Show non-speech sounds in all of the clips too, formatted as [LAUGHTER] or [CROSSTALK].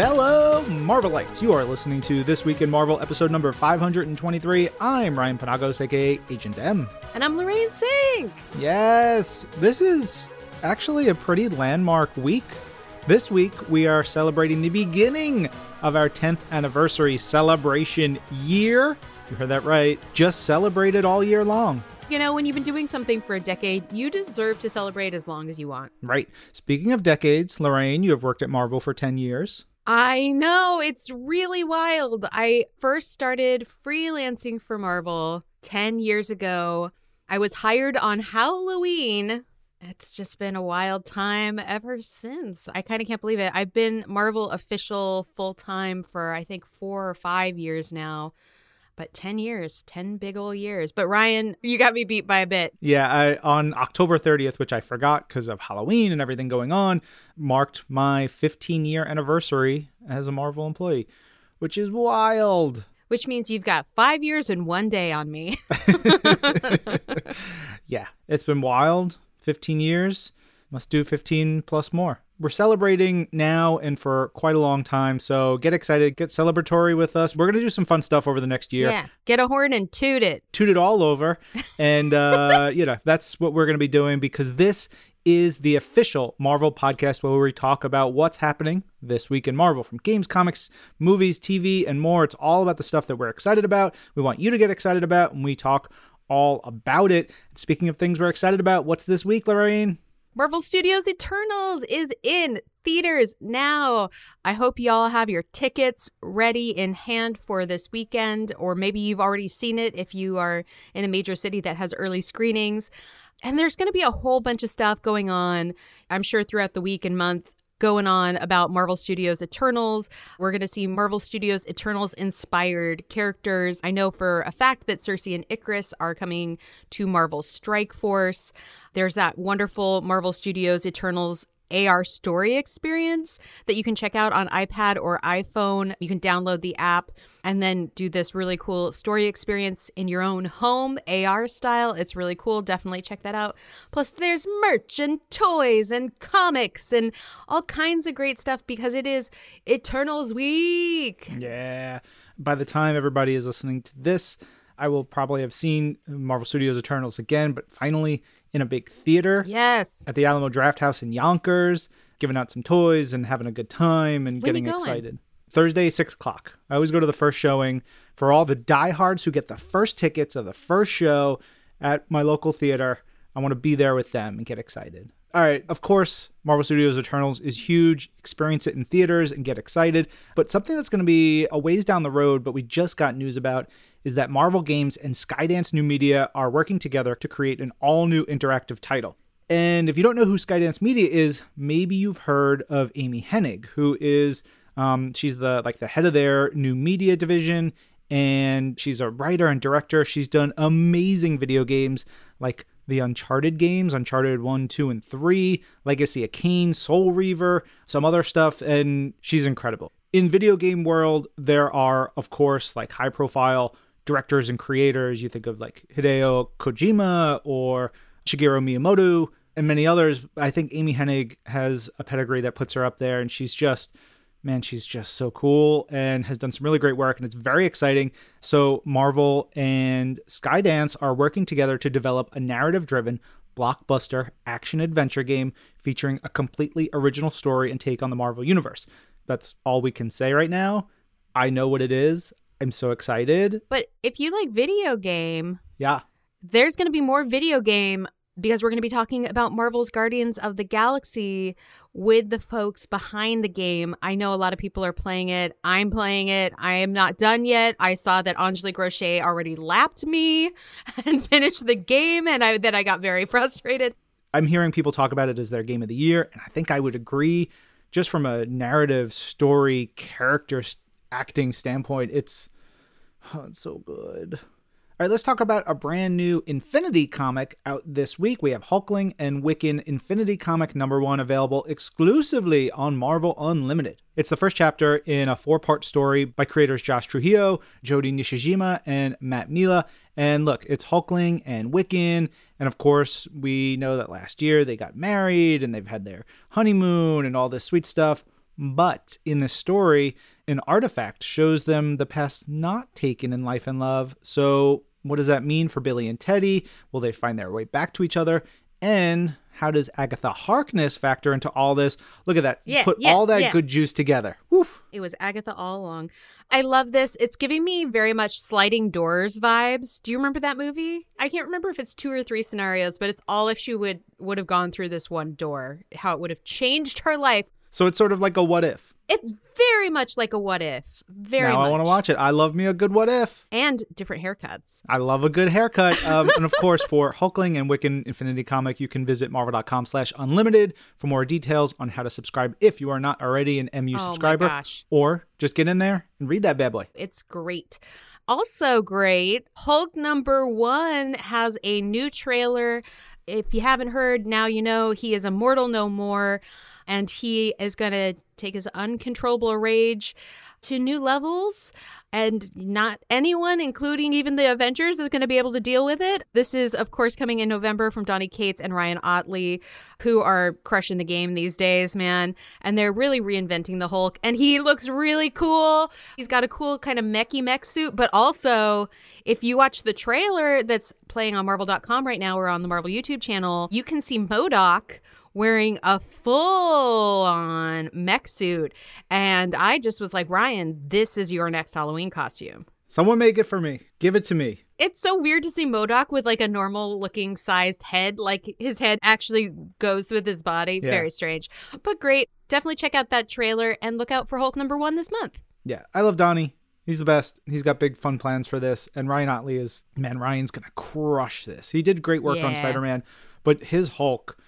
Hello, Marvelites. You are listening to This Week in Marvel, episode number 523. I'm Ryan Penagos, aka Agent M. And I'm Lorraine Cink. Yes, this is actually a pretty landmark week. This week, we are celebrating the beginning of our 10th anniversary celebration year. You heard that right. Just celebrated all year long. You know, when you've been doing something for a decade, you deserve to celebrate as long as you want. Right. Speaking of decades, Lorraine, you have worked at Marvel for 10 years. I know, it's really wild. I first started freelancing for Marvel 10 years ago. I was hired on Halloween. It's just been a wild time ever since. I kind of can't believe it. I've been Marvel official full time for I think four or five years now but 10 years 10 big old years but ryan you got me beat by a bit Yeah, I, on October 30th, which I forgot because of Halloween and everything going on, marked my 15 year anniversary as a Marvel employee, which is wild. which means you've got five years and one day on me [LAUGHS] [LAUGHS] Yeah, it's been wild. 15 years. Let's do 15 plus more. We're celebrating now and for quite a long time, so get excited, get celebratory with us. We're going to do some fun stuff over the next year. yeah get a horn and toot it toot it all over. [LAUGHS] And, uh, you know, that's what we're going to be doing because this is the official Marvel podcast where we talk about what's happening this week in Marvel from games, comics, movies, TV, and more. It's all about the stuff that we're excited about. We want you to get excited about, and we talk all about it. And speaking of things we're excited about, what's this week, Lorraine? Marvel Studios Eternals is in theaters now. I hope y'all have your tickets ready in hand for this weekend, or maybe you've already seen it if you are in a major city that has early screenings. And there's going to be a whole bunch of stuff going on, I'm sure, throughout the week and month going on about Marvel Studios Eternals. We're going to see Marvel Studios Eternals inspired characters. I know for a fact that Cersei and Icarus are coming to Marvel Strike Force. There's that wonderful Marvel Studios Eternals AR story experience that you can check out on iPad or iPhone. You can download the app and then do this really cool story experience in your own home, AR style. It's really cool. Definitely check that out. Plus, there's merch and toys and comics and all kinds of great stuff because it is Eternals Week. Yeah. By the time everybody is listening to this, I will probably have seen Marvel Studios Eternals again, but finally in a big theater. Yes. at the Alamo Drafthouse in Yonkers, giving out some toys and having a good time and When getting excited. Thursday, six o'clock. I always go to the first showing for all the diehards who get the first tickets of the first show at my local theater. I want to be there with them and get excited. All right, of course, Marvel Studios Eternals is huge. Experience it in theaters and get excited. But something that's going to be a ways down the road, but we just got news about, is that Marvel Games and Skydance New Media are working together to create an all new interactive title. And if you don't know who Skydance Media is, maybe you've heard of Amy Hennig, who is um, she's the like the head of their new media division, and she's a writer and director. She's done amazing video games like the Uncharted games, Uncharted 1, 2, and 3, Legacy of Kain, Soul Reaver, some other stuff, and she's incredible. In video game world, there are, of course, like high profile directors and creators. You think of like Hideo Kojima or Shigeru Miyamoto and many others. I think Amy Hennig has a pedigree that puts her up there, and she's just man, she's just so cool and has done some really great work, and it's very exciting. So, Marvel and Skydance are working together to develop a narrative driven blockbuster action adventure game featuring a completely original story and take on the Marvel Universe. That's all we can say right now. I know what it is. I'm so excited. But if you like video game, Yeah. there's going to be more video game because we're going to be talking about Marvel's Guardians of the Galaxy with the folks behind the game. I know a lot of people are playing it. I'm playing it. I am not done yet. I saw that Angelique Roché already lapped me [LAUGHS] and finished the game, and I then I got very [LAUGHS] frustrated. I'm hearing people talk about it as their game of the year, and I think I would agree. Just from a narrative, story, character acting standpoint, it's oh, it's so good. All right, let's talk about a brand new Infinity comic out this week. We have Hulkling and Wiccan Infinity comic number one available exclusively on Marvel Unlimited. It's the first chapter in a four part story by creators Josh Trujillo, Jodi Nishijima, and Matt Milla. And look, it's Hulkling and Wiccan. And of course, we know that last year they got married and they've had their honeymoon and all this sweet stuff. But in this story, an artifact shows them the past not taken in life and love. So, what does that mean for Billy and Teddy? Will they find their way back to each other? And how does Agatha Harkness factor into all this? Look at that. Yeah, Put yeah, all that yeah. good juice together. Woof. It was Agatha all along. I love this. It's giving me very much sliding doors vibes. Do you remember that movie? I can't remember if it's two or three scenarios, but it's all if she would would have gone through this one door, how it would have changed her life. So it's sort of like a what if. It's very much like a what if. Very now much. I want to watch it. I love me a good what if. And different haircuts. I love a good haircut. Um, and of course, for Hulkling and Wiccan Infinity Comic, you can visit marvel.com slash unlimited for more details on how to subscribe if you are not already an MU Oh my subscriber. gosh. Or just get in there and read that bad boy. It's great. Also great, Hulk number one has a new trailer. If you haven't heard, now you know he is immortal no more, and he is going to take his uncontrollable rage to new levels. And not anyone, including even the Avengers, is going to be able to deal with it. This is, of course, coming in November from Donny Cates and Ryan Ottley, who are crushing the game these days, man. And they're really reinventing the Hulk. And he looks really cool. He's got a cool kind of mechy mech suit, but also, if you watch the trailer that's playing on Marvel.com right now or on the Marvel YouTube channel, you can see MODOK wearing a full on mech suit. And I just was like, Ryan, this is your next Halloween costume. Someone make it for me. Give it to me. It's so weird to see MODOK with like a normal looking sized head. Like his head actually goes with his body. Yeah. Very strange, but great. Definitely check out that trailer and look out for Hulk number one this month. Yeah, I love Donny. He's the best. He's got big fun plans for this. And Ryan Ottley is, man, Ryan's going to crush this. He did great work on Spider Man, but his Hulk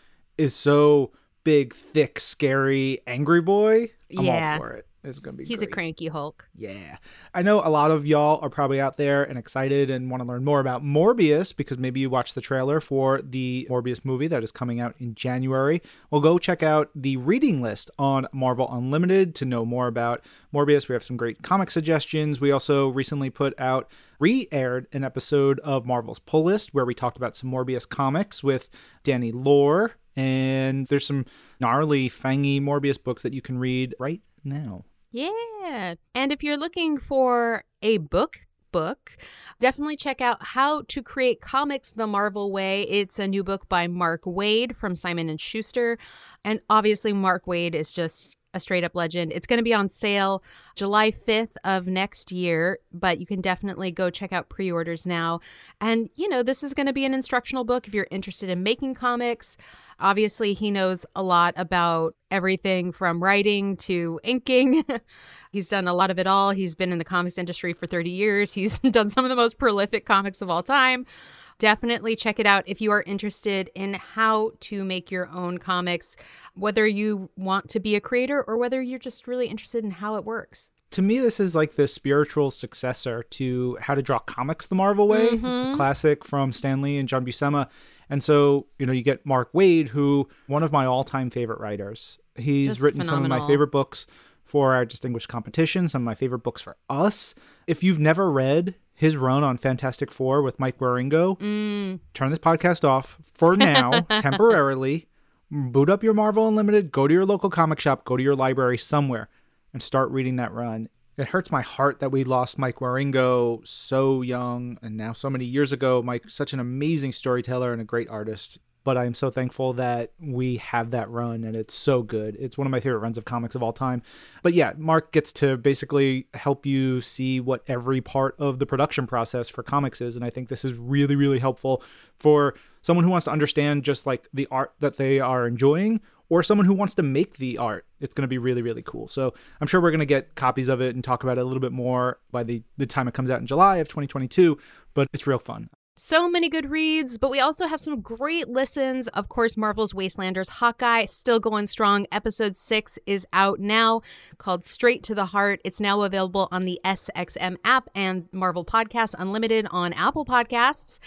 is so big, thick, scary, angry boy. I'm Yeah. all for it. It's to be He's great. a cranky Hulk. Yeah. I know a lot of y'all are probably out there and excited and want to learn more about Morbius because maybe you watched the trailer for the Morbius movie that is coming out in January. Well, go check out the reading list on Marvel Unlimited to know more about Morbius. We have some great comic suggestions. We also recently put out re aired an episode of Marvel's Pull List where we talked about some Morbius comics with Danny Lore. And there's some gnarly, fangy Morbius books that you can read right now. Yeah. And if you're looking for a book, book, definitely check out How to Create Comics the Marvel Way. It's a new book by Mark Waid from Simon and Schuster. And obviously Mark Waid is just a straight up legend. It's going to be on sale July 5th of next year, but you can definitely go check out pre-orders now. And you know, this is going to be an instructional book if you're interested in making comics. Obviously, he knows a lot about everything from writing to inking. [LAUGHS] He's done a lot of it all. He's been in the comics industry for 30 years. He's [LAUGHS] done some of the most prolific comics of all time. Definitely check it out if you are interested in how to make your own comics, whether you want to be a creator or whether you're just really interested in how it works. to me this is like the spiritual successor to how to draw comics the marvel way Mhm. the classic from stan lee and john buscema and so you know you get mark waid who one of my all-time favorite writers he's Just written some of my favorite books for our distinguished competition some of my favorite books for us if you've never read his run on fantastic four with mike wieringo. Mm, turn this podcast off for now [LAUGHS] temporarily. Boot up your marvel unlimited. Go to your local comic shop. Go to your library somewhere and start reading that run. It hurts my heart that we lost mike wieringo so young and now so many years ago. Mike such an amazing storyteller and a great artist but i am so thankful that we have that run and it's so good. It's one of my favorite runs of comics of all time. But yeah mark gets to basically help you see what every part of the production process for comics is and i think this is really really helpful for someone who wants to understand just like the art that they are enjoying or someone who wants to make the art. It's going to be really really cool. So i'm sure we're going to get copies of it and talk about it a little bit more by the, the time it comes out in july of 2022 but it's real fun so many good reads, but we also have some great listens. Of course, Marvel's Wastelanders Hawkeye still going strong. Episode six is out now called Straight to the Heart. It's now available on the SXM app and Marvel Podcasts Unlimited on Apple Podcasts.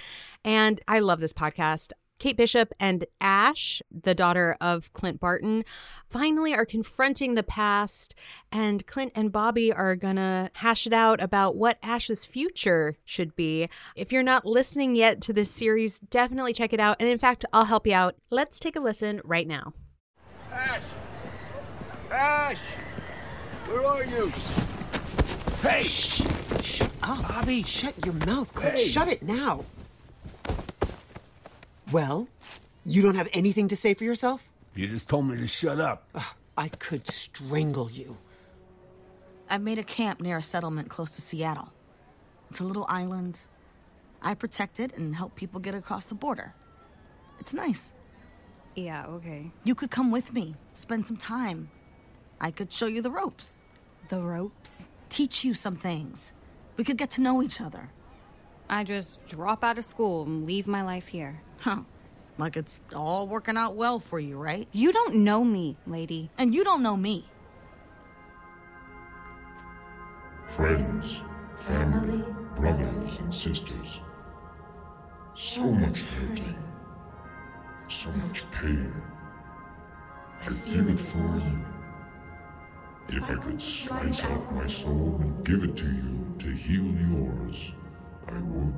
And I love this podcast. Kate Bishop and Ash, the daughter of Clint Barton, finally are confronting the past, and Clint and Bobby are gonna hash it out about what Ash's future should be. If you're not listening yet to this series, definitely check it out. And in fact, I'll help you out. Let's take a listen right now. Ash! Ash! Where are you? Hey! Shh! Shut up. Bobby! Shut your mouth, Clint. Hey. Shut it now. Well, you don't have anything to say for yourself? You just told me to shut up. I could strangle you. I've made a camp near a settlement close to Seattle. It's a little island. I protect it and help people get across the border. It's nice. Yeah, okay. You could come with me, spend some time. I could show you the ropes, The ropes? teach you some things. We could get to know each other. I just drop out of school and leave my life here. Huh. Like it's all working out well for you, right? You don't know me, lady. And you don't know me. Friends, family, brothers and sisters. So much hurting. So much pain. I feel it for you. If I could slice out my soul and give it to you to heal yours, I would.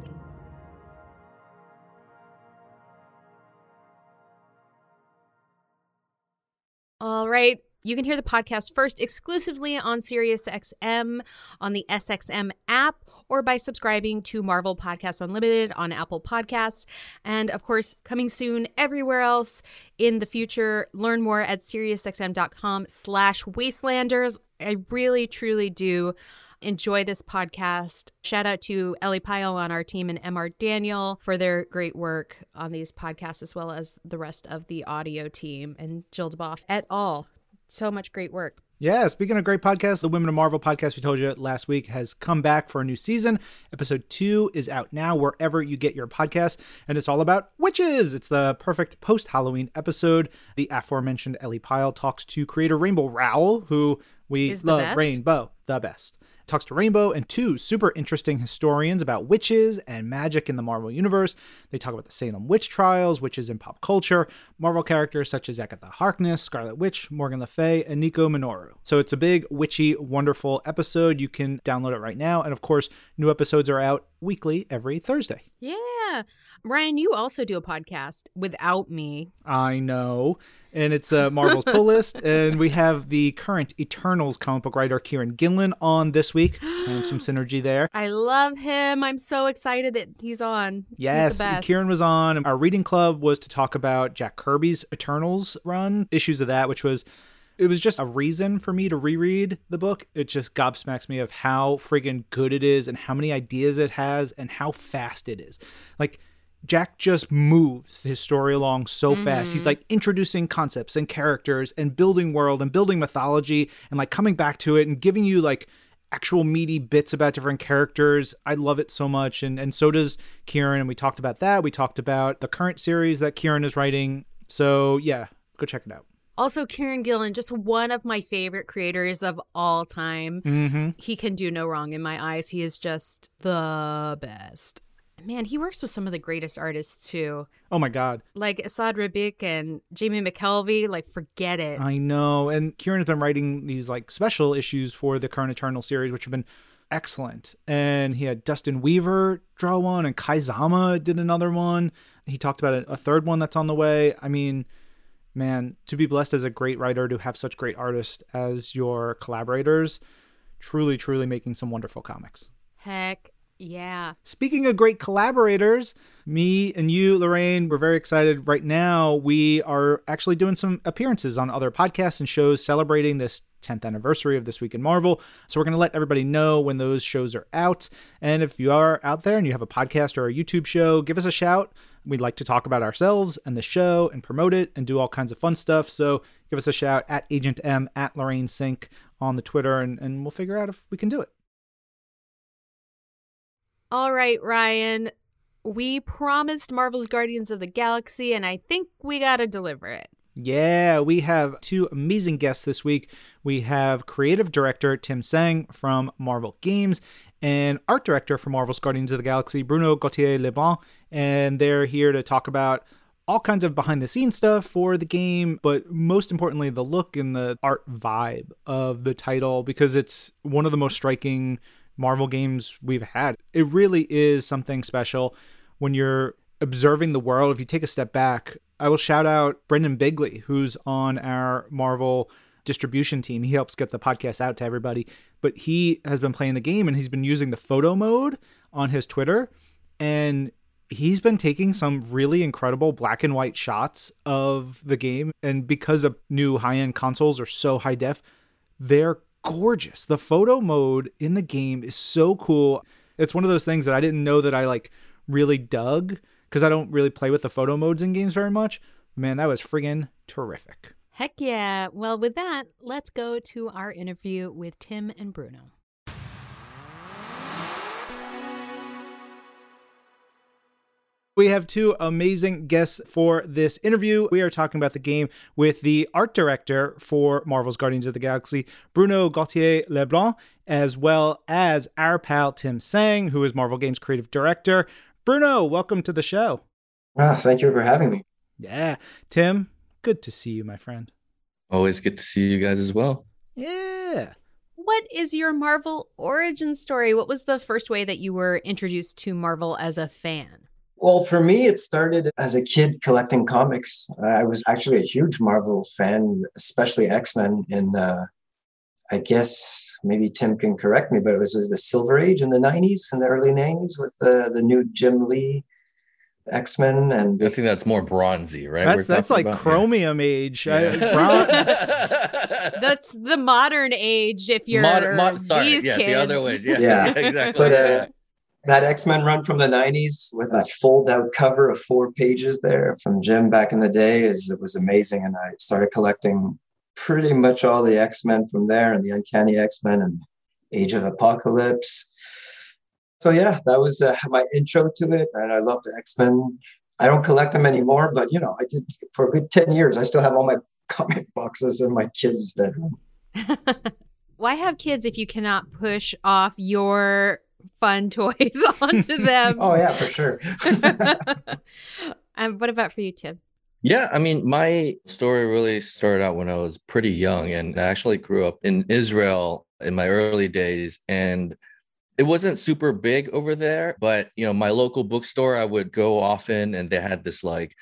All right. You can hear the podcast first exclusively on SiriusXM on the SXM app or by subscribing to Marvel Podcast Unlimited on Apple Podcasts. And of course, coming soon everywhere else in the future. Learn more at SiriusXM.com slash Wastelanders. I really, truly do enjoy this podcast. Shout out to Ellie Pyle on our team and MR Daniel for their great work on these podcasts, as well as the rest of the audio team and Jill DuBoff et al. So much great work. Yeah, speaking of great podcasts, the Women of Marvel podcast we told you last week has come back for a new season. Episode two is out now wherever you get your podcasts, and it's all about witches. It's the perfect post Halloween episode. The aforementioned Ellie Pyle talks to creator Rainbow Rowell, who we Is love. Rainbow, the best. Talks to Rainbow and two super interesting historians about witches and magic in the Marvel Universe. They talk about the Salem witch trials, witches in pop culture, Marvel characters such as Agatha Harkness, Scarlet Witch, Morgan Le Fay, and Nico Minoru. So it's a big, witchy, wonderful episode. You can download it right now. And of course, new episodes are out weekly every Thursday. Yeah. Ryan, you also do a podcast without me. I know. And it's uh, Marvel's pull [LAUGHS] list. And we have the current Eternals comic book writer Kieron Gillen on this week. Kind of some [GASPS] synergy there. I love him. I'm so excited that he's on. Yes, best. Kieron was on. Our reading club was to talk about Jack Kirby's Eternals run, issues of that, which was it was just a reason for me to reread the book. It just gobsmacks me of how friggin' good it is and how many ideas it has and how fast it is. Like Jack just moves his story along so fast. He's like introducing concepts and characters and building world and building mythology and like coming back to it and giving you like actual meaty bits about different characters. I love it so much, and and so does Kieron. And we talked about that. We talked about the current series that Kieron is writing. So yeah, go check it out. Also, Kieron Gillen, just one of my favorite creators of all time. Mm-hmm. He can do no wrong in my eyes. He is just the best. Man, he works with some of the greatest artists too, Oh my god, like Esad Ribic and Jamie McKelvie. Like, forget it. I know. And Kieron has been writing these like special issues for the current Eternal series, which have been excellent. And he had Dustin Weaver draw one, and Kei Zama did another one. He talked about a, a third one that's on the way. I mean, man, to be blessed as a great writer, to have such great artists as your collaborators, truly, truly making some wonderful comics. Heck yeah. Speaking of great collaborators, me and you, Lorraine, we're very excited. Right now, we are actually doing some appearances on other podcasts and shows celebrating this 10th anniversary of This Week in Marvel. So we're going to let everybody know when those shows are out. And if you are out there and you have a podcast or a YouTube show, give us a shout. We'd like to talk about ourselves and the show and promote it and do all kinds of fun stuff. So give us a shout at Agent M, at Lorraine Cink on the Twitter, and, and we'll figure out if we can do it. All right, Ryan. We promised Marvel's Guardians of the Galaxy, and I think we got to deliver it. Yeah, we have two amazing guests this week. We have creative director Tim Tsang from Marvel Games and art director for Marvel's Guardians of the Galaxy, Bruno Gauthier Leblanc. And they're here to talk about all kinds of behind the scenes stuff for the game, but most importantly, the look and the art vibe of the title because it's one of the most striking Marvel games we've had. It really is something special when you're observing the world. If you take a step back, I will shout out Brendan Bigley, who's on our Marvel distribution team. He helps get the podcast out to everybody, but he has been playing the game and he's been using the photo mode on his Twitter and he's been taking some really incredible black and white shots of the game and because the new high-end consoles are so high def, they're gorgeous. The photo mode in the game is so cool. It's one of those things that I didn't know that I like really dug because I don't really play with the photo modes in games very much. Man, that was friggin' terrific. Heck yeah. Well, with that, let's go to our interview with Tim and Bruno. We have two amazing guests for this interview. We are talking about the game with the art director for Marvel's Guardians of the Galaxy, Bruno Gauthier Leblanc, as well as our pal Tim Tsang, who is Marvel Games creative director. Bruno, welcome to the show. Ah, thank you for having me. Yeah. Tim, good to see you, my friend. Always good to see you guys as well. Yeah. What is your Marvel origin story? What was the first way that you were introduced to Marvel as a fan? Well, for me, it started as a kid collecting comics. I was actually a huge Marvel fan, especially X Men. In uh, I guess maybe Tim can correct me, but it was the Silver Age in the '90s and the early '90s with the the new Jim Lee X Men, and I think that's more bronzy, right? That's that's like about, Chromium yeah. Age. Yeah. I, bron- that's the modern age. If you're Mod- mod- sorry, these yeah, kids. the other way. Yeah, yeah. [LAUGHS] exactly. But, uh, that X-Men run from the 90s with that fold out cover of four pages there from Jim back in the day is it was amazing. And I started collecting pretty much all the X-Men from there and the Uncanny X-Men and Age of Apocalypse. So yeah, that was uh, my intro to it. And I love the X-Men. I don't collect them anymore, but you know, I did for a good 10 years. I still have all my [LAUGHS] comic boxes in my kids' bedroom. [LAUGHS] Why have kids if you cannot push off your fun [LAUGHS] toys [LAUGHS] onto them. oh yeah, for sure. and [LAUGHS] um, what about for you, Tim? Yeah, I mean, my story really started out when I was pretty young, and I actually grew up in Israel in my early days, and it wasn't super big over there, but you know, my local bookstore, I would go often, and they had this like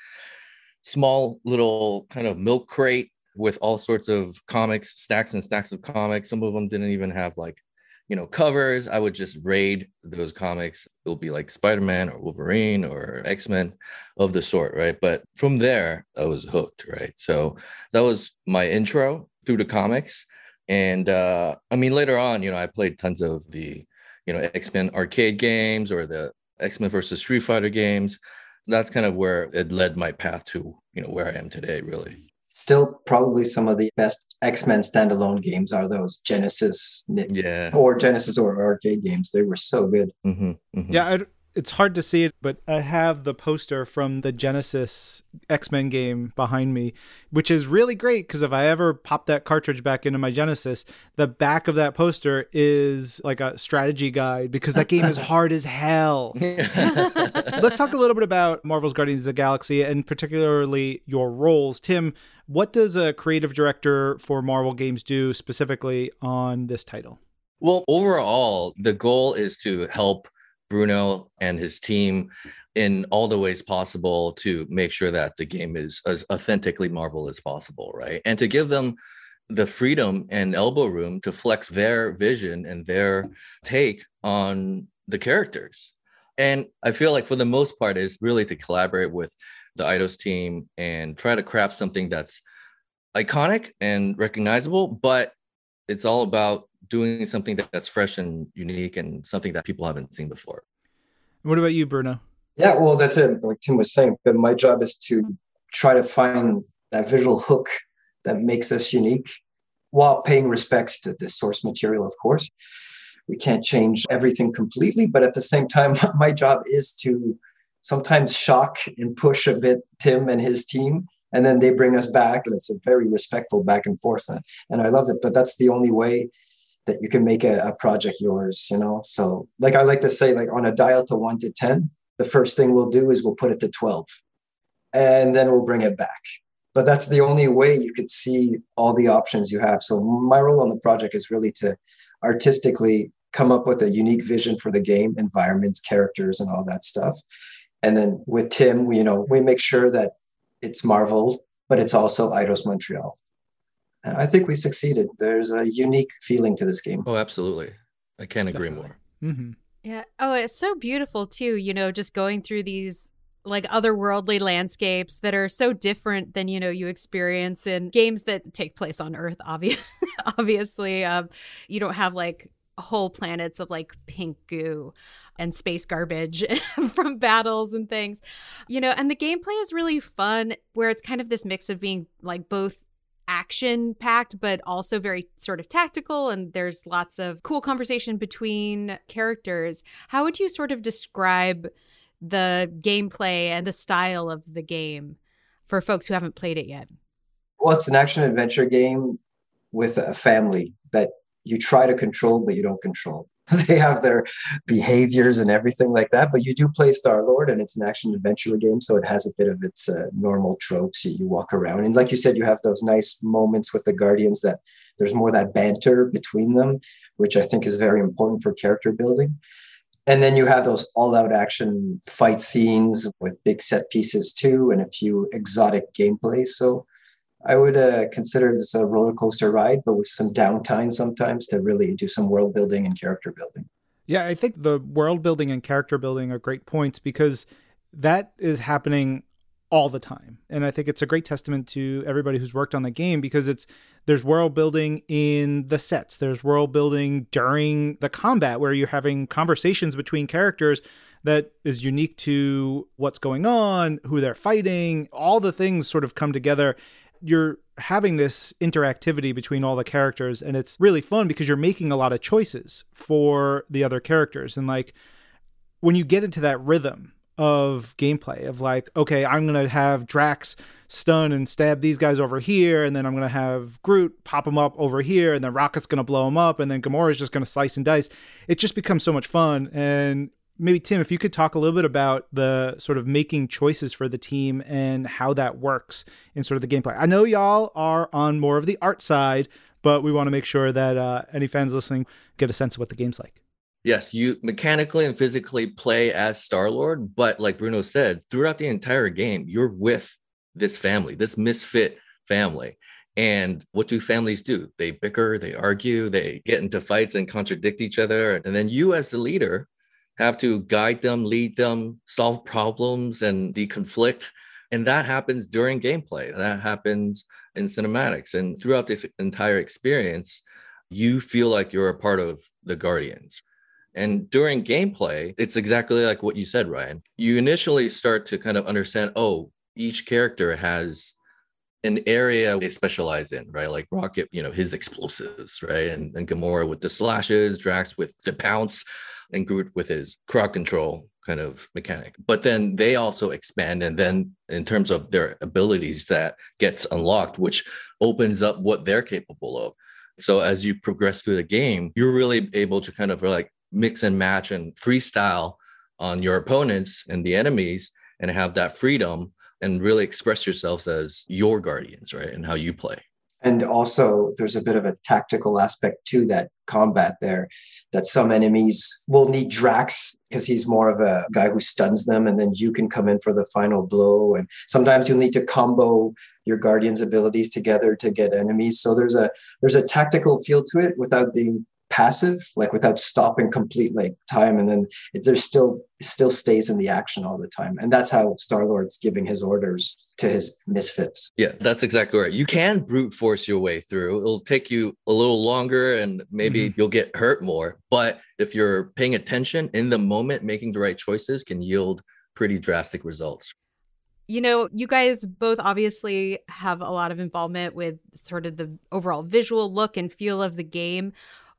small little kind of milk crate with all sorts of comics, stacks and stacks of comics. Some of them didn't even have like you know covers i would just raid those comics. It'll be like spider-man or wolverine or x-men of the sort right? But from there i was hooked right? So that was my intro through the comics. And uh i mean later on you know i played tons of the you know x-men arcade games or the x-men versus street fighter games. That's kind of where it led my path to you know where i am today really still probably some of the best X-Men standalone games are those Genesis yeah or Genesis or arcade games. They were so good. Mm-hmm, mm-hmm. Yeah, I, it's hard to see it, but I have the poster from the Genesis X Men game behind me, which is really great because if I ever pop that cartridge back into my Genesis, the back of that poster is like a strategy guide because that game is [LAUGHS] hard as hell. [LAUGHS] Let's talk a little bit about Marvel's Guardians of the Galaxy and particularly your roles. Tim, what does a creative director for Marvel games do specifically on this title? Well, overall, the goal is to help Bruno and his team in all the ways possible to make sure that the game is as authentically Marvel as possible, right? And to give them the freedom and elbow room to flex their vision and their take on the characters. And I feel like for the most part is really to collaborate with the Eidos team and try to craft something that's iconic and recognizable, but it's all about doing something that's fresh and unique and something that people haven't seen before. What about you, Bruno? Yeah, well, that's it. Like Tim was saying, but my job is to try to find that visual hook that makes us unique while paying respects to the source material, of course. We can't change everything completely, but at the same time, [LAUGHS] my job is to sometimes shock and push a bit Tim and his team. And then they bring us back, and it's a very respectful back and forth. And I love it, but that's the only way that you can make a, a project yours, you know? So, like I like to say, like on a dial to one to 10, the first thing we'll do is we'll put it to 12 and then we'll bring it back. But that's the only way you could see all the options you have. So, my role on the project is really to artistically come up with a unique vision for the game, environments, characters, and all that stuff. And then with Tim, we, you know, we make sure that it's Marvel, but it's also Eidos Montreal And I think we succeeded. There's a unique feeling to this game. Oh, absolutely. I can't agree Definitely. more. hmm Yeah. Oh, it's so beautiful too, you know, just going through these like otherworldly landscapes that are so different than, you know, you experience in games that take place on Earth, obvious [LAUGHS] obviously. Um, you don't have like whole planets of like pink goo and space garbage [LAUGHS] from battles and things. You know, and the gameplay is really fun where it's kind of this mix of being like both action packed but also very sort of tactical and there's lots of cool conversation between characters how would you sort of describe the gameplay and the style of the game for folks who haven't played it yet Well, it's an action adventure game with a family that you try to control, but you don't control. [LAUGHS] they have their behaviors and everything like that, but you do play Star Lord, and it's an action adventure game, so it has a bit of its uh, normal tropes. You, you walk around, and like you said, you have those nice moments with the Guardians that there's more that banter between them, which I think is very important for character building. And then you have those all out action fight scenes with big set pieces too, and a few exotic gameplays. So I would uh, consider this a roller coaster ride, but with some downtime sometimes to really do some world building and character building. Yeah, I think the world building and character building are great points because that is happening all the time. And I think it's a great testament to everybody who's worked on the game because it's there's world building in the sets. There's world building during the combat where you're having conversations between characters that is unique to what's going on, who they're fighting, all the things sort of come together you're having this interactivity between all the characters and it's really fun because you're making a lot of choices for the other characters. And like when you get into that rhythm of gameplay of like okay i'm gonna have drax stun and stab these guys over here and then i'm gonna have groot pop them up over here and then rocket's gonna blow them up and then gamora's just gonna slice and dice it just becomes so much fun. And maybe Tim, if you could talk a little bit about the sort of making choices for the team and how that works in sort of the gameplay. I know y'all are on more of the art side, but we want to make sure that uh, any fans listening get a sense of what the game's like. Yes, you mechanically and physically play as Star Lord, but like Bruno said, throughout the entire game, you're with this family, this misfit family. And what do families do? They bicker, they argue, they get into fights and contradict each other. And then you, as the leader, have to guide them, lead them, solve problems, and deconflict. And that happens during gameplay. That happens in cinematics. And throughout this entire experience, you feel like you're a part of the Guardians. And during gameplay, it's exactly like what you said, Ryan. You initially start to kind of understand oh, each character has an area they specialize in, right? Like Rocket, you know, his explosives, right? And, and Gamora with the slashes, Drax with the pounce and Groot with his crowd control kind of mechanic. But then they also expand, and then in terms of their abilities, that gets unlocked, which opens up what they're capable of. So as you progress through the game, you're really able to kind of like mix and match and freestyle on your opponents and the enemies and have that freedom and really express yourself as your guardians, right? And how you play. And also, there's a bit of a tactical aspect to that combat there that some enemies will need Drax because he's more of a guy who stuns them, and then you can come in for the final blow. And sometimes you'll need to combo your guardian's abilities together to get enemies. So there's a there's a tactical feel to it without being passive, like without stopping complete like time, and then it, there's still still stays in the action all the time, and that's how Star Lord's giving his orders to his misfits. Yeah, that's exactly right. You can brute force your way through. It'll take you a little longer, and maybe mm-hmm. you'll get hurt more. But if you're paying attention in the moment, making the right choices can yield pretty drastic results. You know, you guys both obviously have a lot of involvement with sort of the overall visual look and feel of the game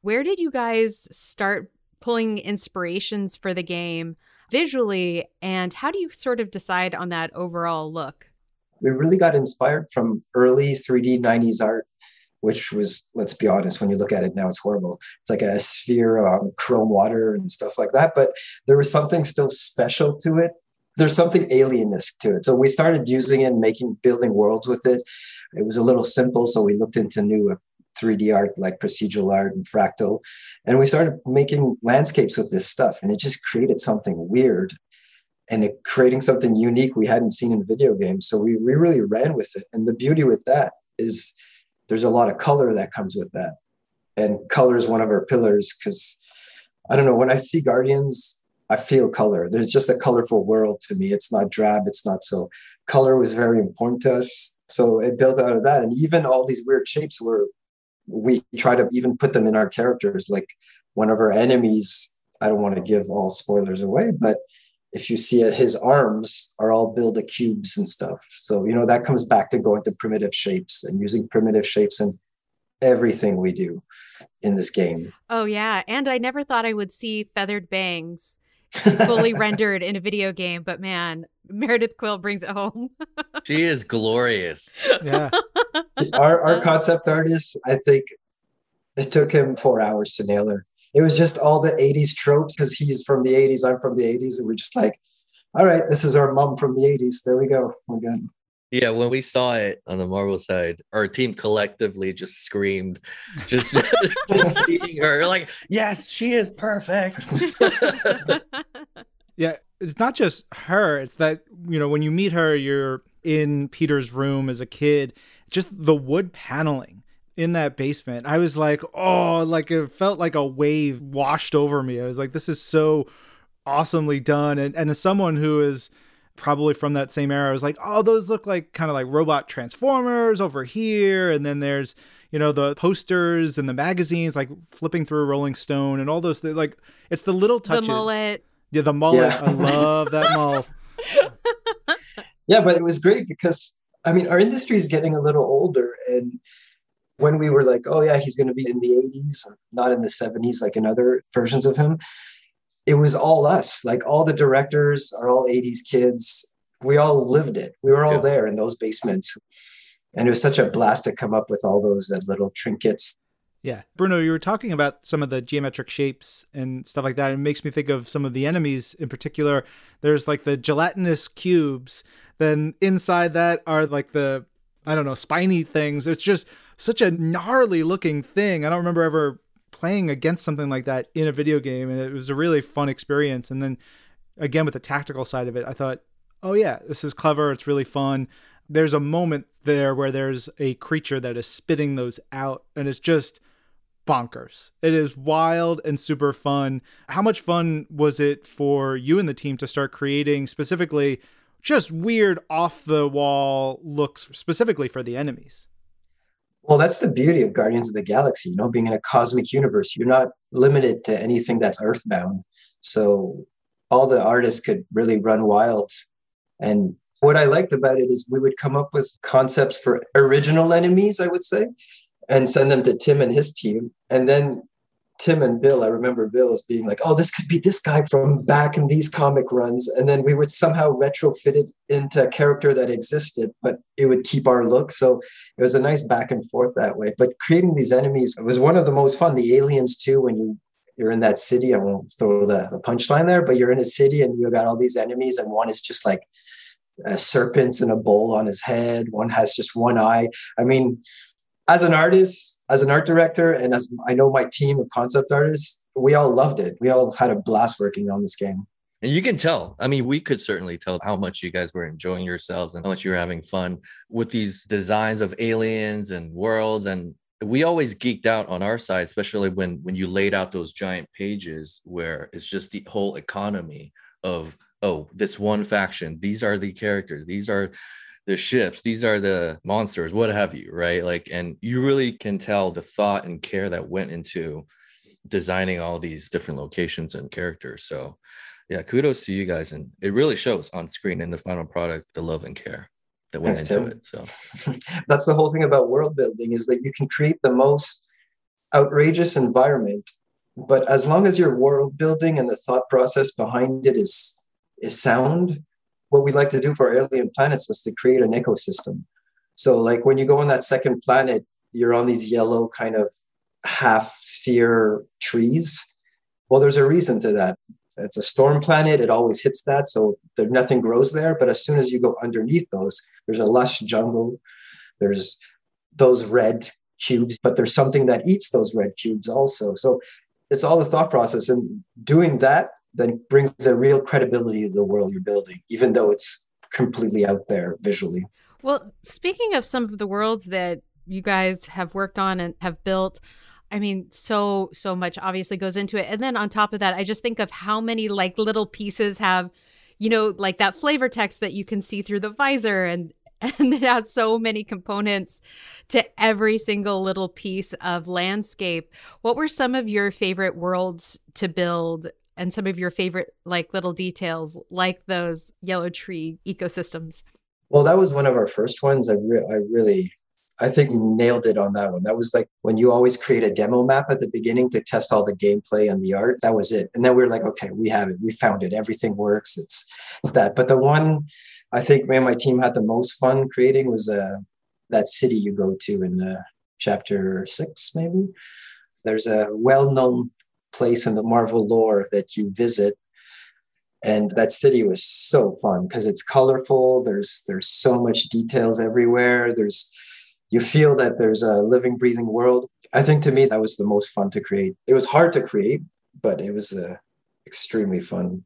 where did you guys start pulling inspirations for the game visually? And how do you sort of decide on that overall look? We really got inspired from early 3d 90s art which was let's be honest when you look at it now it's horrible. It's like a sphere on chrome water and stuff like that but there was something still special to it. There's something alienist to it. So we started using it and making building worlds with it. It was a little simple so we looked into new 3D art like procedural art and fractal. And we started making landscapes with this stuff, and it just created something weird and it creating something unique we hadn't seen in video games. So we, we really ran with it. And the beauty with that is there's a lot of color that comes with that. And color is one of our pillars because I don't know, when I see Guardians, I feel color. There's just a colorful world to me. It's not drab, it's not so. Color was very important to us. So it built out of that. And even all these weird shapes were, we try to even put them in our characters. Like one of our enemies, I don't want to give all spoilers away, but if you see it, his arms are all built of cubes and stuff. So, you know, that comes back to going to primitive shapes and using primitive shapes and everything we do in this game. Oh, yeah. And I never thought I would see feathered bangs [LAUGHS] fully rendered in a video game, but man, Meredith Quill brings it home. [LAUGHS] she is glorious. Yeah. [LAUGHS] our, our [LAUGHS] concept artist, I think it took him four hours to nail her it was just all the 80s tropes because he's from the 80s, I'm from the 80s. And we're just like, all right, this is our mom from the 80s. There we go. We're good. Yeah, when we saw it on the Marvel side, our team collectively just screamed, just, [LAUGHS] just seeing her, like, yes, she is perfect. [LAUGHS] yeah, it's not just her. It's that, you know, when you meet her, you're in Peter's room as a kid, just the wood paneling in that basement. I was like, oh, like it felt like a wave washed over me. I was like, this is so awesomely done. And and as someone who is probably from that same era, I was like, oh, those look like kind of like robot transformers over here. And then there's, you know, the posters and the magazines, like flipping through Rolling Stone and all those things. Like it's the little touches. The mullet. Yeah, the mullet. Yeah. I love that mullet. [LAUGHS] yeah, but it was great because I mean, our industry is getting a little older and when we were like, oh yeah, he's going to be in the 80s, not in the 70s like in other versions of him, it was all us. Like all the directors are all 80s kids. We all lived it. We were all yeah. there in those basements. And it was such a blast to come up with all those uh, little trinkets. Yeah. Bruno, you were talking about some of the geometric shapes and stuff like that. It makes me think of some of the enemies in particular. There's like the gelatinous cubes. Then inside that are like the, I don't know, spiny things. It's just such a gnarly looking thing. I don't remember ever playing against something like that in a video game, and it was a really fun experience. And then again with the tactical side of it, I thought, oh yeah, this is clever. It's really fun. There's a moment there where there's a creature that is spitting those out, and it's just bonkers. It is wild and super fun. How much fun was it for you and the team to start creating specifically just weird off the wall looks specifically for the enemies? Well, that's the beauty of Guardians of the Galaxy, you know, being in a cosmic universe. You're not limited to anything that's earthbound. So all the artists could really run wild. And what I liked about it is we would come up with concepts for original enemies, I would say, and send them to Tim and his team. And then Tim and Bill, I remember Bill as being like, oh, this could be this guy from back in these comic runs. And then we would somehow retrofit it into a character that existed, but it would keep our look. So it was a nice back and forth that way. But creating these enemies was one of the most fun. The aliens, too, when you you're in that city. I won't throw the, the punchline there, but you're in a city and you've got all these enemies, and one is just like a serpents and a bowl on his head. One has just one eye. I mean, as an artist, as an art director, and as I know my team of concept artists, we all loved it. We all had a blast working on this game. And you can tell. I mean, we could certainly tell how much you guys were enjoying yourselves and how much you were having fun with these designs of aliens and worlds. And we always geeked out on our side, especially when when you laid out those giant pages where it's just the whole economy of oh, this one faction. These are the characters. These are the ships these are the monsters what have you right? Like and you really can tell the thought and care that went into designing all these different locations and characters. So yeah kudos to you guys and it really shows on screen in the final product the love and care that went Thanks, into Tim. it so. [LAUGHS] That's the whole thing about world building is that you can create the most outrageous environment but as long as your world building and the thought process behind it is is sound what we like to do for alien planets was to create an ecosystem. So, like when you go on that second planet, you're on these yellow kind of half sphere trees. Well, there's a reason to that. It's a storm planet. It always hits that, so there nothing grows there. But as soon as you go underneath those, there's a lush jungle. There's those red cubes, but there's something that eats those red cubes also. So it's all the thought process, and doing that then brings a real credibility to the world you're building, even though it's completely out there visually. Well, speaking of some of the worlds that you guys have worked on and have built. I mean, so, so much obviously goes into it. And then on top of that, I just think of how many like little pieces have, you know, like that flavor text that you can see through the visor and, [LAUGHS] and it has so many components to every single little piece of landscape. What were some of your favorite worlds to build and some of your favorite like little details like those yellow tree ecosystems? Well, that was one of our first ones. I, re- I really, I think nailed it on that one. That was like when you always create a demo map at the beginning to test all the gameplay and the art. That was it. And then we were like, okay, we have it. We found it. Everything works. It's, it's that. But the one I think me and my team had the most fun creating was uh, that city you go to in uh, chapter six, maybe. There's a well-known place in the Marvel lore that you visit. And that city was so fun because it's colorful. There's there's so much details everywhere. There's you feel that there's a living breathing world. I think to me that was the most fun to create. It was hard to create but it was uh, extremely fun.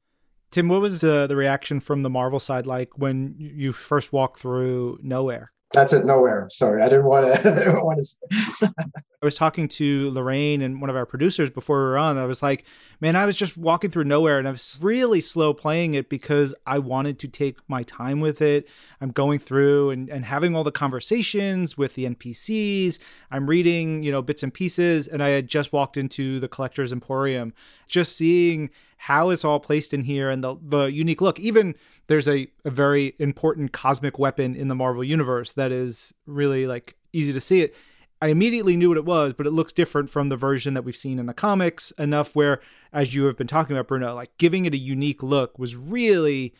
Tim what was uh, the reaction from the marvel side like when you first walked through Knowhere that's it Knowhere sorry i didn't want [LAUGHS] to i was talking to Lorraine and one of our producers before we were on. I was like, man, I was just walking through Knowhere and I was really slow playing it because I wanted to take my time with it. I'm going through and, and having all the conversations with the NPCs. I'm reading, you know, bits and pieces. And I had just walked into the Collector's Emporium, just seeing how it's all placed in here and the, the unique look. Even there's a, a very important cosmic weapon in the Marvel Universe that is really like easy to see it I immediately knew what it was, but it looks different from the version that we've seen in the comics enough where, as you have been talking about, Bruno, like giving it a unique look was really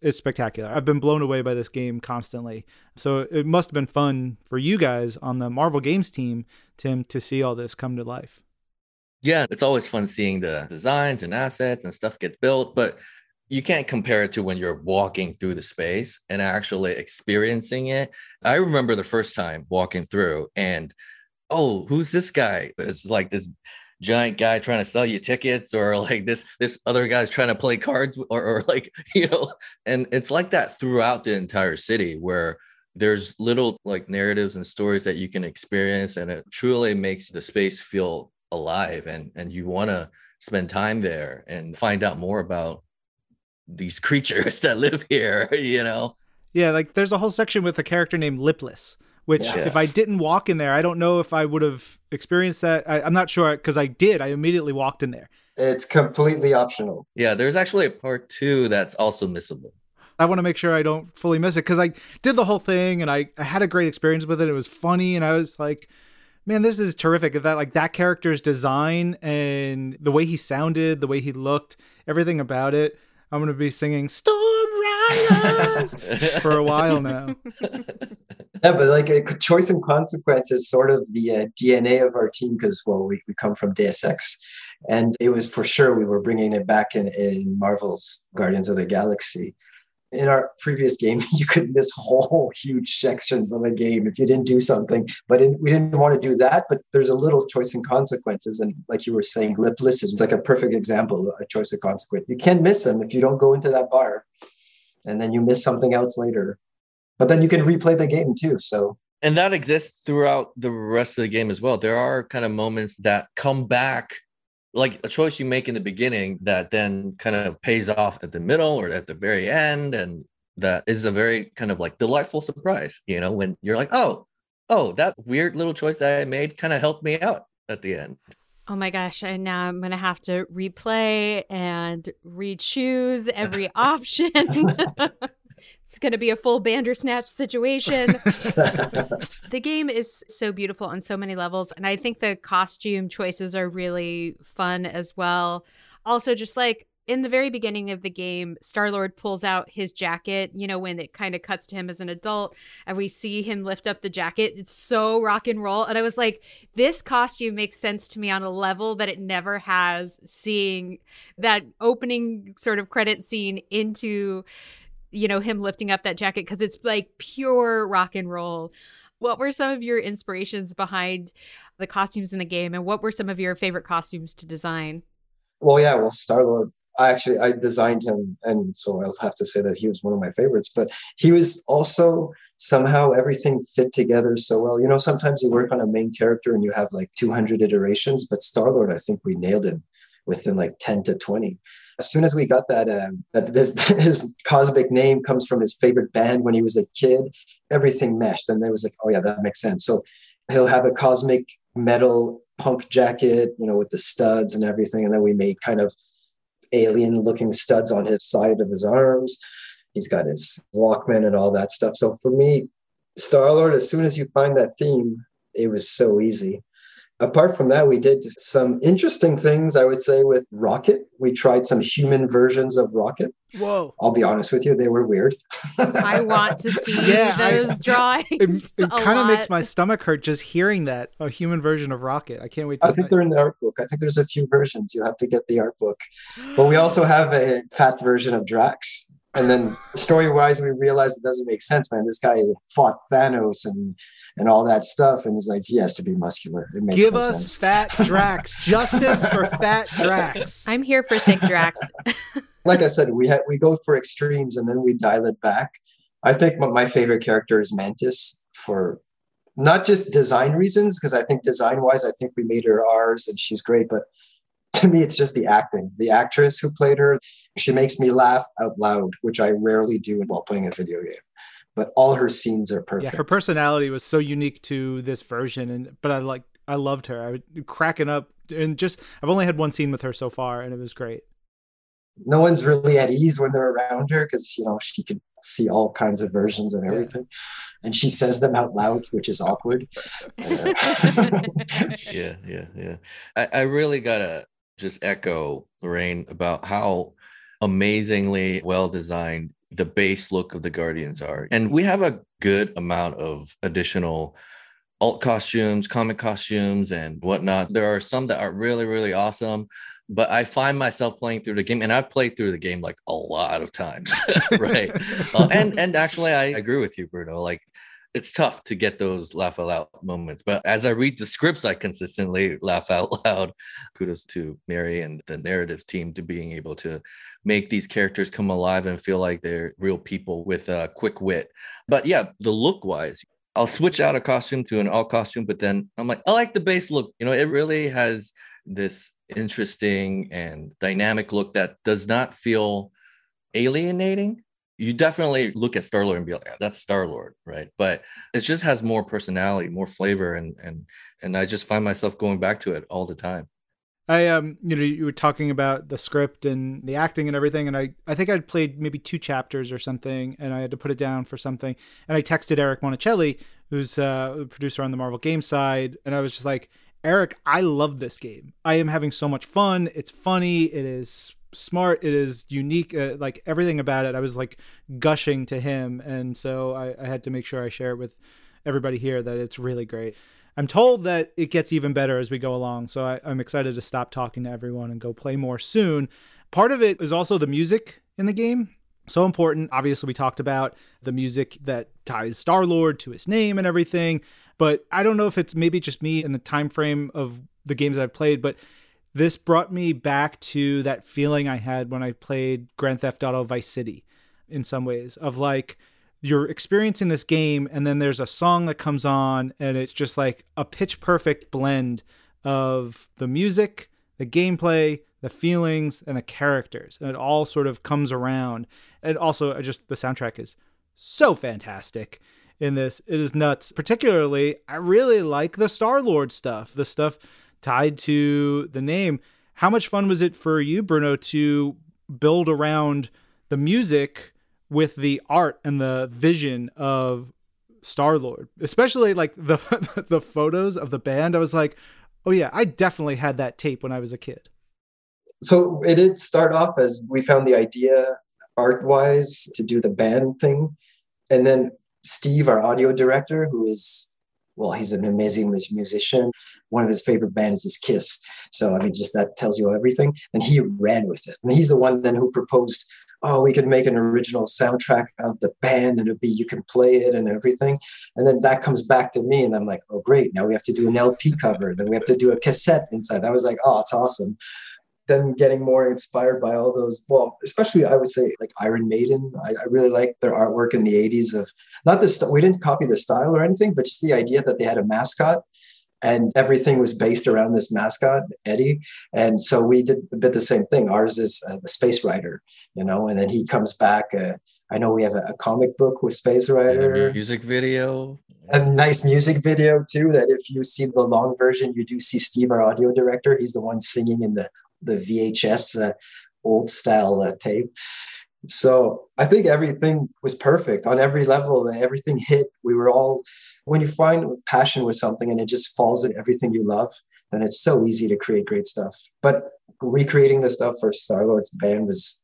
is spectacular. I've been blown away by this game constantly. So it must have been fun for you guys on the Marvel Games team, Tim, to see all this come to life. Yeah, it's always fun seeing the designs and assets and stuff get built, but you can't compare it to when you're walking through the space and actually experiencing it. I remember the first time walking through and oh, who's this guy? It's like this giant guy trying to sell you tickets or [LAUGHS] like this this other guy's trying to play cards or, or [LAUGHS] like you know and it's like that throughout the entire city where there's little like narratives and stories that you can experience and it truly makes the space feel alive and and you want to spend time there and find out more about these [LAUGHS] creatures that live here, [LAUGHS] you know? Yeah, like there's a whole section with a character named Lipless, which yeah. if I didn't walk in there, I don't know if I would have experienced that. I, am not sure because I did. I immediately walked in there. It's completely optional. Yeah, there's actually a part two that's also missable. I want to make sure I don't fully miss it because I did the whole thing and I, I had a great experience with it. It was funny and I was like, man, this is terrific. That like that character's design and the way he sounded, the way he looked, everything about it. I'm going to be singing Storm Riders [LAUGHS] for a while now. [LAUGHS] Yeah, but like a choice and consequence is sort of the uh, DNA of our team because, well, we, we come from Deus Ex. And it was for sure we were bringing it back in, in Marvel's Guardians of the Galaxy in our previous game, [LAUGHS] you could miss whole huge sections of a game if you didn't do something. But in, we didn't want to do that. But there's a little choice and consequences. And like you were saying, lipless is like a perfect example of a choice of consequence. You can't miss them if you don't go into that bar and then you miss something else later. But then you can replay the game too. So and that exists throughout the rest of the game as well. There are kind of moments that come back like a choice you make in the beginning that then kind of pays off at the middle or at the very end and that is a very kind of like delightful surprise you know when you're like oh oh that weird little choice that i made kind of helped me out at the end. Oh my gosh and now i'm gonna have to replay and re-choose every [LAUGHS] option [LAUGHS] it's going to be a full Bandersnatch situation. [LAUGHS] the game is so beautiful on so many levels. And I think the costume choices are really fun as well. Also, just like in the very beginning of the game, Star Lord pulls out his jacket, you know, when it kind of cuts to him as an adult and we see him lift up the jacket. It's so rock and roll. And I was like, this costume makes sense to me on a level that it never has, seeing that opening sort of credit scene into you know, him lifting up that jacket because it's like pure rock and roll. What were some of your inspirations behind the costumes in the game and what were some of your favorite costumes to design? Well, yeah, well, Star Lord, I actually I designed him and so I'll have to say that he was one of my favorites, but he was also somehow everything fit together so well. You know, sometimes you work on a main character and you have like 200 iterations, but Star Lord, I think we nailed him within like 10 to 20. As soon as we got that, um, that this, [LAUGHS] his cosmic name comes from his favorite band when he was a kid, everything meshed. And there was like, oh, yeah, that makes sense. So he'll have a cosmic metal punk jacket, you know, with the studs and everything. And then we made kind of alien looking studs on his side of his arms. He's got his Walkman and all that stuff. So for me, Star Lord, as soon as you find that theme, it was so easy apart from that, we did some interesting things, I would say, with Rocket. We tried some human versions of Rocket. Whoa. I'll be honest with you, they were weird. I want to [LAUGHS] see yeah, those I, [LAUGHS] drawings. It, it kind of makes my stomach hurt just hearing that a human version of Rocket. I can't wait. I think they're in the art book. I think there's a few versions. You have to get the art book. But we also have a fat version of Drax. And then story wise, we realized it doesn't make sense, man. This guy fought Thanos and and all that stuff. And he's like, he has to be muscular. It makes Give no us sense. fat [LAUGHS] Drax. Justice for fat [LAUGHS] Drax. I'm here for thick Drax. [LAUGHS] like I said, we had we go for extremes and then we dial it back. I think my favorite character is Mantis for not just design reasons, because I think design wise, I think we made her ours and she's great. But to me, it's just the acting. The actress who played her, she makes me laugh out loud, which I rarely do while playing a video game but all her scenes are perfect. Yeah, her personality was so unique to this version, and but I like I loved her. I was cracking up, and just I've only had one scene with her so far, and it was great. No one's really at ease when they're around her because you know she can see all kinds of versions of everything, yeah. and she says them out loud, which is awkward. [LAUGHS] Uh, [LAUGHS] yeah, yeah, yeah. I, I really gotta just echo Lorraine about how amazingly well designed the base look of the Guardians are. And we have a good amount of additional alt costumes, comic costumes, and whatnot. There are some that are really, really awesome. But I find myself playing through the game, and I've played through the game like a lot of times, [LAUGHS] right? uh, and and actually, I agree with you, Bruno. Like it's tough to get those laugh out loud moments. But as I read the scripts, I consistently laugh out [LAUGHS] loud. Kudos to Mary and the narrative team to being able to make these characters come alive and feel like they're real people with a quick wit. But yeah, the look wise, I'll switch out a costume to an all costume, but then I'm like, I like the base look. You know, it really has this interesting and dynamic look that does not feel alienating you definitely look at Star Lord and be like, yeah, that's Star Lord, right? But it just has more personality, more flavor, and and and I just find myself going back to it all the time. I um, you know, you were talking about the script and the acting and everything, and I I think I'd played maybe two chapters or something, and I had to put it down for something, and I texted Eric Monacelli, who's uh, a producer on the Marvel game side, and I was just like, Eric, I love this game. I am having so much fun. It's funny. It is smart it is unique uh, like everything about it i was like gushing to him and so I, I had to make sure i share it with everybody here that it's really great. I'm told that it gets even better as we go along so I, i'm excited to stop talking to everyone and go play more soon. Part of it is also the music in the game so important. Obviously we talked about the music that ties star lord to his name and everything but i don't know if it's maybe just me in the time frame of the games that i've played but this brought me back to that feeling I had when I played Grand Theft Auto Vice City in some ways of like you're experiencing this game and then there's a song that comes on and it's just like a pitch perfect blend of the music, the gameplay, the feelings and the characters and it all sort of comes around. And also I just the soundtrack is so fantastic in this. It is nuts. Particularly, I really like the Star-Lord stuff. The stuff tied to the name. How much fun was it for you, Bruno, to build around the music with the art and the vision of Star Lord, especially like the [LAUGHS] the photos of the band? I was like, oh yeah, I definitely had that tape when I was a kid. So it did start off as we found the idea art wise to do the band thing, and then Steve, our audio director, who is well, he's an amazing musician. One of his favorite bands is Kiss. So, I mean, just that tells you everything. And he ran with it. And he's the one then who proposed, oh, we could make an original soundtrack of the band and it'd be, you can play it and everything. And then that comes back to me. And I'm like, oh, great. Now we have to do an LP cover. Then we have to do a cassette inside. I was like, oh, it's awesome. then getting more inspired by all those. Well, especially I would say like Iron Maiden. I, I really like their artwork in the '80s. Of not this, we didn't copy the style or anything, but just the idea that they had a mascot and everything was based around this mascot eddie. And so we did a bit the same thing. Ours is a, space rider you know and then he comes back uh, i know we have a, a, comic book with space rider. music video. A nice music video too that if you see the long version you do see steve our audio director. He's the one singing in the the vhs uh, old style uh, tape. So I think everything was perfect on every level. Everything hit. We were all, when you find passion with something and it just falls in everything you love, then it's so easy to create great stuff. But recreating the stuff for Star Lord's band was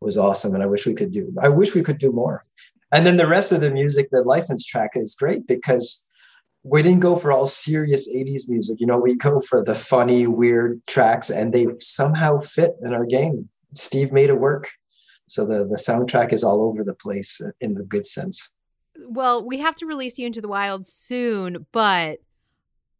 was awesome, and I wish we could do. I wish we could do more. And then the rest of the music, the license track is great because we didn't go for all serious 80s music. You know, we go for the funny, weird tracks, and they somehow fit in our game. Steve made it work. So the, the soundtrack is all over the place in the good sense. Well, we have to release you into the wild soon, but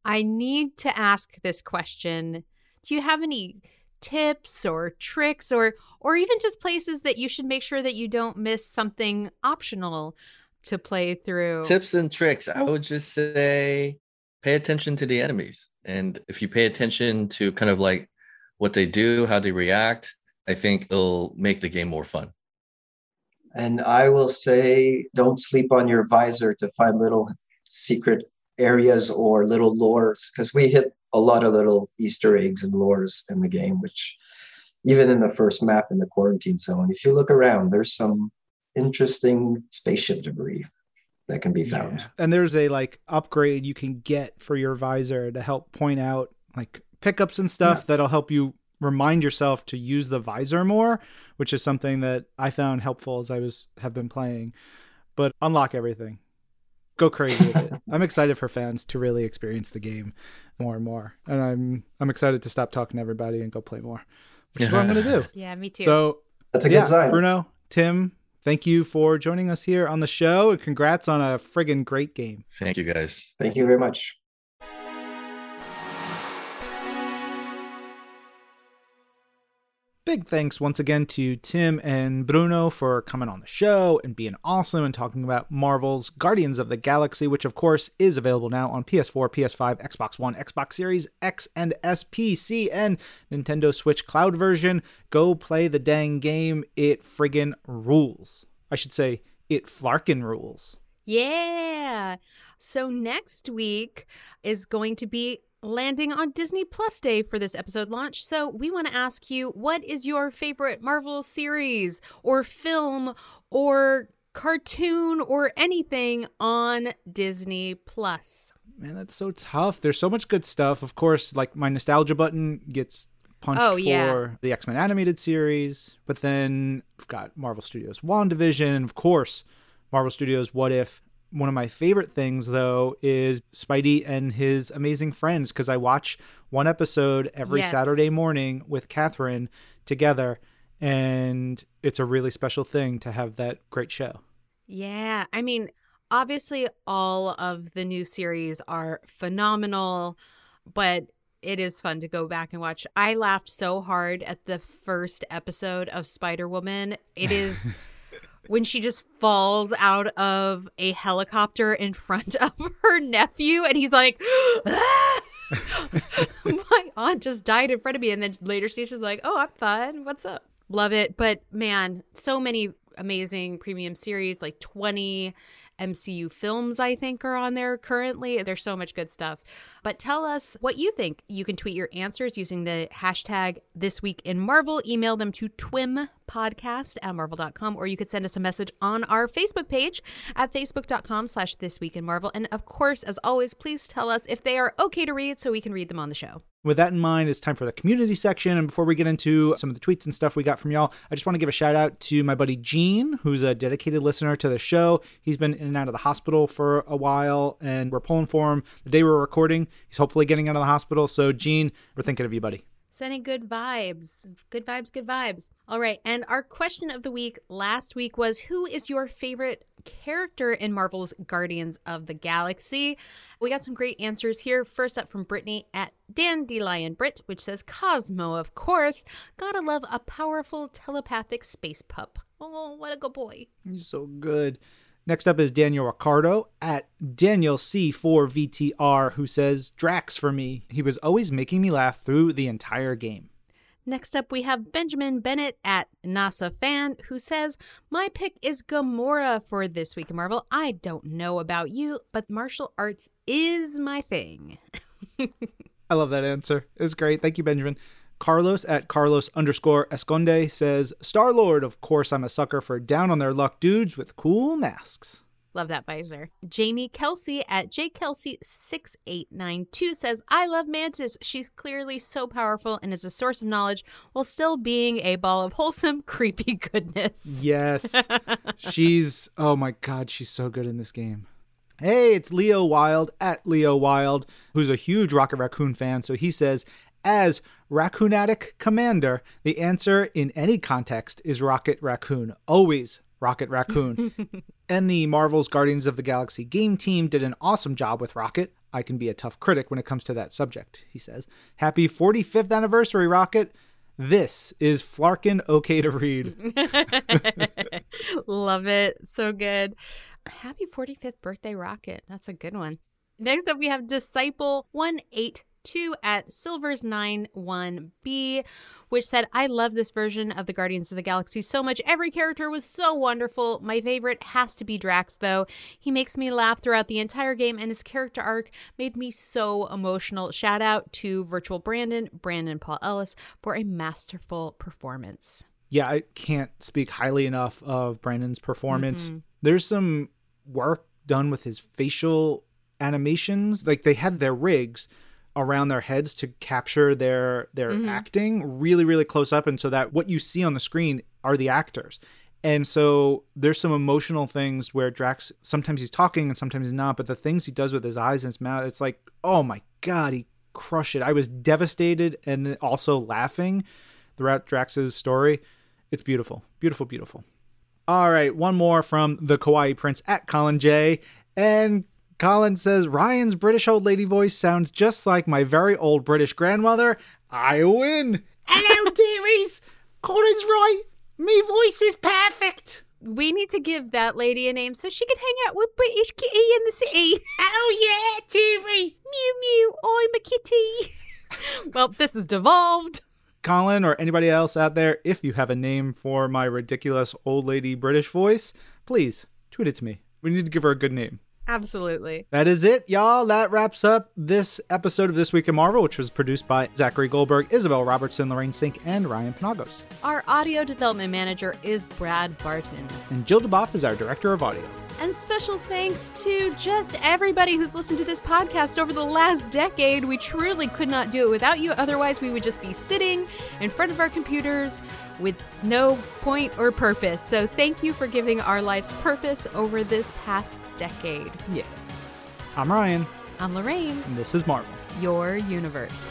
I need to ask this question. Do you have any tips or tricks or or even just places that you should make sure that you don't miss something optional to play through? Tips and tricks. I would just say pay attention to the enemies. And if you pay attention to kind of like what they do, how they react, I think it'll make the game more fun. And I will say, don't sleep on your visor to find little secret areas or little lures, because we hit a lot of little Easter eggs and lures in the game, which even in the first map in the quarantine zone, if you look around, there's some interesting spaceship debris that can be found. Yeah. And there's a like upgrade you can get for your visor to help point out like pickups and stuff yeah. that'll help you remind yourself to use the visor more, which is something that I found helpful as I was have been playing. But unlock everything. Go crazy with it. [LAUGHS] I'm excited for fans to really experience the game more and more. And I'm I'm excited to stop talking to everybody and go play more. Which is what I'm gonna do. [LAUGHS] Yeah, me too. So that's a good yeah, sign. Bruno, Tim, thank you for joining us here on the show and congrats on a friggin' great game. Thank you guys. Thank you very much. Big thanks once again to Tim and Bruno for coming on the show and being awesome and talking about Marvel's Guardians of the Galaxy, which of course is available now on PS4, PS5, Xbox One, Xbox Series X and S, PC, and Nintendo Switch Cloud version. Go play the dang game. It friggin' rules. I should say, it flarkin' rules. Yeah. So next week is going to be landing on Disney Plus Day for this episode launch. So we want to ask you what is your favorite Marvel series or film or cartoon or anything on Disney Plus? Man, that's so tough. There's so much good stuff. Of course, like my nostalgia button gets punched oh, yeah. for the X Men animated series, but then we've got Marvel Studios WandaVision, and of course, Marvel Studios What If one of my favorite things, though, is Spidey and his amazing friends because I watch one episode every yes. Saturday morning with Catherine together, and it's a really special thing to have that great show. Yeah. I mean, obviously, all of the new series are phenomenal, but it is fun to go back and watch. I laughed so hard at the first episode of Spider Woman. It is. [LAUGHS] when she just falls out of a helicopter in front [LAUGHS] of her nephew and he's like ah! [LAUGHS] my aunt just died in front of me and then later she's like oh i'm fine what's up love it but man so many amazing premium series like 20 MCU films, I think, are on there currently. There's so much good stuff. But tell us what you think. You can tweet your answers using the hashtag This Week in Marvel. Email them to twimpodcast at marvel.com, or you could send us a message on our Facebook page at facebook.com slash This Week in Marvel. And of course, as always, please tell us if they are okay to read so we can read them on the show. With that in mind, it's time for the community section. And before we get into some of the tweets and stuff we got from y'all, I just want to give a shout out to my buddy Gene, who's a dedicated listener to the show. He's been in and out of the hospital for a while, and we're pulling for him. The day we're recording, he's hopefully getting out of the hospital. So, Gene, we're thinking of you, buddy. Sending good vibes. Good vibes, good vibes. All right. And our question of the week last week was Who is your favorite character in Marvel's Guardians of the Galaxy? We got some great answers here. First up from Brittany at Dandelion Brit, which says Cosmo, of course. Gotta love a powerful telepathic space pup. Oh, what a good boy. He's so good. Next up is Daniel Ricardo at Daniel C4VTR, who says, Drax for me. He was always making me laugh through the entire game. Next up, we have Benjamin Bennett at NASA Fan, who says, My pick is Gamora for This Week in Marvel. I don't know about you, but martial arts is my thing. [LAUGHS] I love that answer. It's great. Thank you, Benjamin. Carlos at Carlos underscore Esconde says, Star Lord, of course, I'm a sucker for down on their luck dudes with cool masks. Love that visor. Jamie Kelsey at jkelsey6892 says, I love Mantis. She's clearly so powerful and is a source of knowledge while still being a ball of wholesome, [LAUGHS] creepy goodness. Yes. [LAUGHS] she's, oh my God, she's so good in this game. Hey, it's Leo Wild at Leo Wild, who's a huge Rocket Raccoon fan. So he says, as Raccoonatic Commander, the answer in any context is Rocket Raccoon. Always Rocket Raccoon. [LAUGHS] and the Marvel's Guardians of the Galaxy game team did an awesome job with Rocket. I can be a tough critic when it comes to that subject, he says. Happy 45th anniversary, Rocket. This is Flarkin okay to read. [LAUGHS] Love it. So good. Happy 45th birthday, Rocket. That's a good one. Next up, we have Disciple 182 at Silver's 91B, which said, I love this version of the Guardians of the Galaxy so much. Every character was so wonderful. My favorite has to be Drax, though. He makes me laugh throughout the entire game, and his character arc made me so emotional. Shout out to Virtual Brandon, Brandon Paul Ellis, for a masterful performance. Yeah, I can't speak highly enough of Brandon's performance. Mhm. There's some work done with his facial animations. Like they had their rigs around their heads to capture their their Mhm. acting really really close up and so that what you see on the screen are the actors. And so there's some emotional things where Drax sometimes he's talking and sometimes he's not, but the things he does with his eyes and his mouth, it's like, oh my god, he crushed it. I was devastated and also laughing throughout Drax's story. It's beautiful, beautiful, beautiful. All right, one more from the Kawaii Prince at Colin J. And Colin says Ryan's British old lady voice sounds just like my very old British grandmother. I win. Hello, [LAUGHS] dearies. Colin's right. Me voice is perfect. We need to give that lady a name so she can hang out with British Kitty in the city. Oh yeah, dearie. Mew mew, I'm a kitty. [LAUGHS] well, this is devolved. Colin or anybody else out there, if you have a name for my ridiculous old lady British voice, please tweet it to me. We need to give her a good name. Absolutely. That is it, y'all. That wraps up this episode of This Week in Marvel, which was produced by Zachary Goldberg, Isabel Robertson, Lorraine Cink, and Ryan Penagos. Our audio development manager is Brad Barton. And Jill DuBoff is our director of audio. And special thanks to just everybody who's listened to this podcast over the last decade. We truly could not do it without you. Otherwise, we would just be sitting in front of our computers with no point or purpose. So, thank you for giving our lives purpose over this past decade. Yeah. I'm Ryan, I'm Lorraine, and this is Marvel. your universe.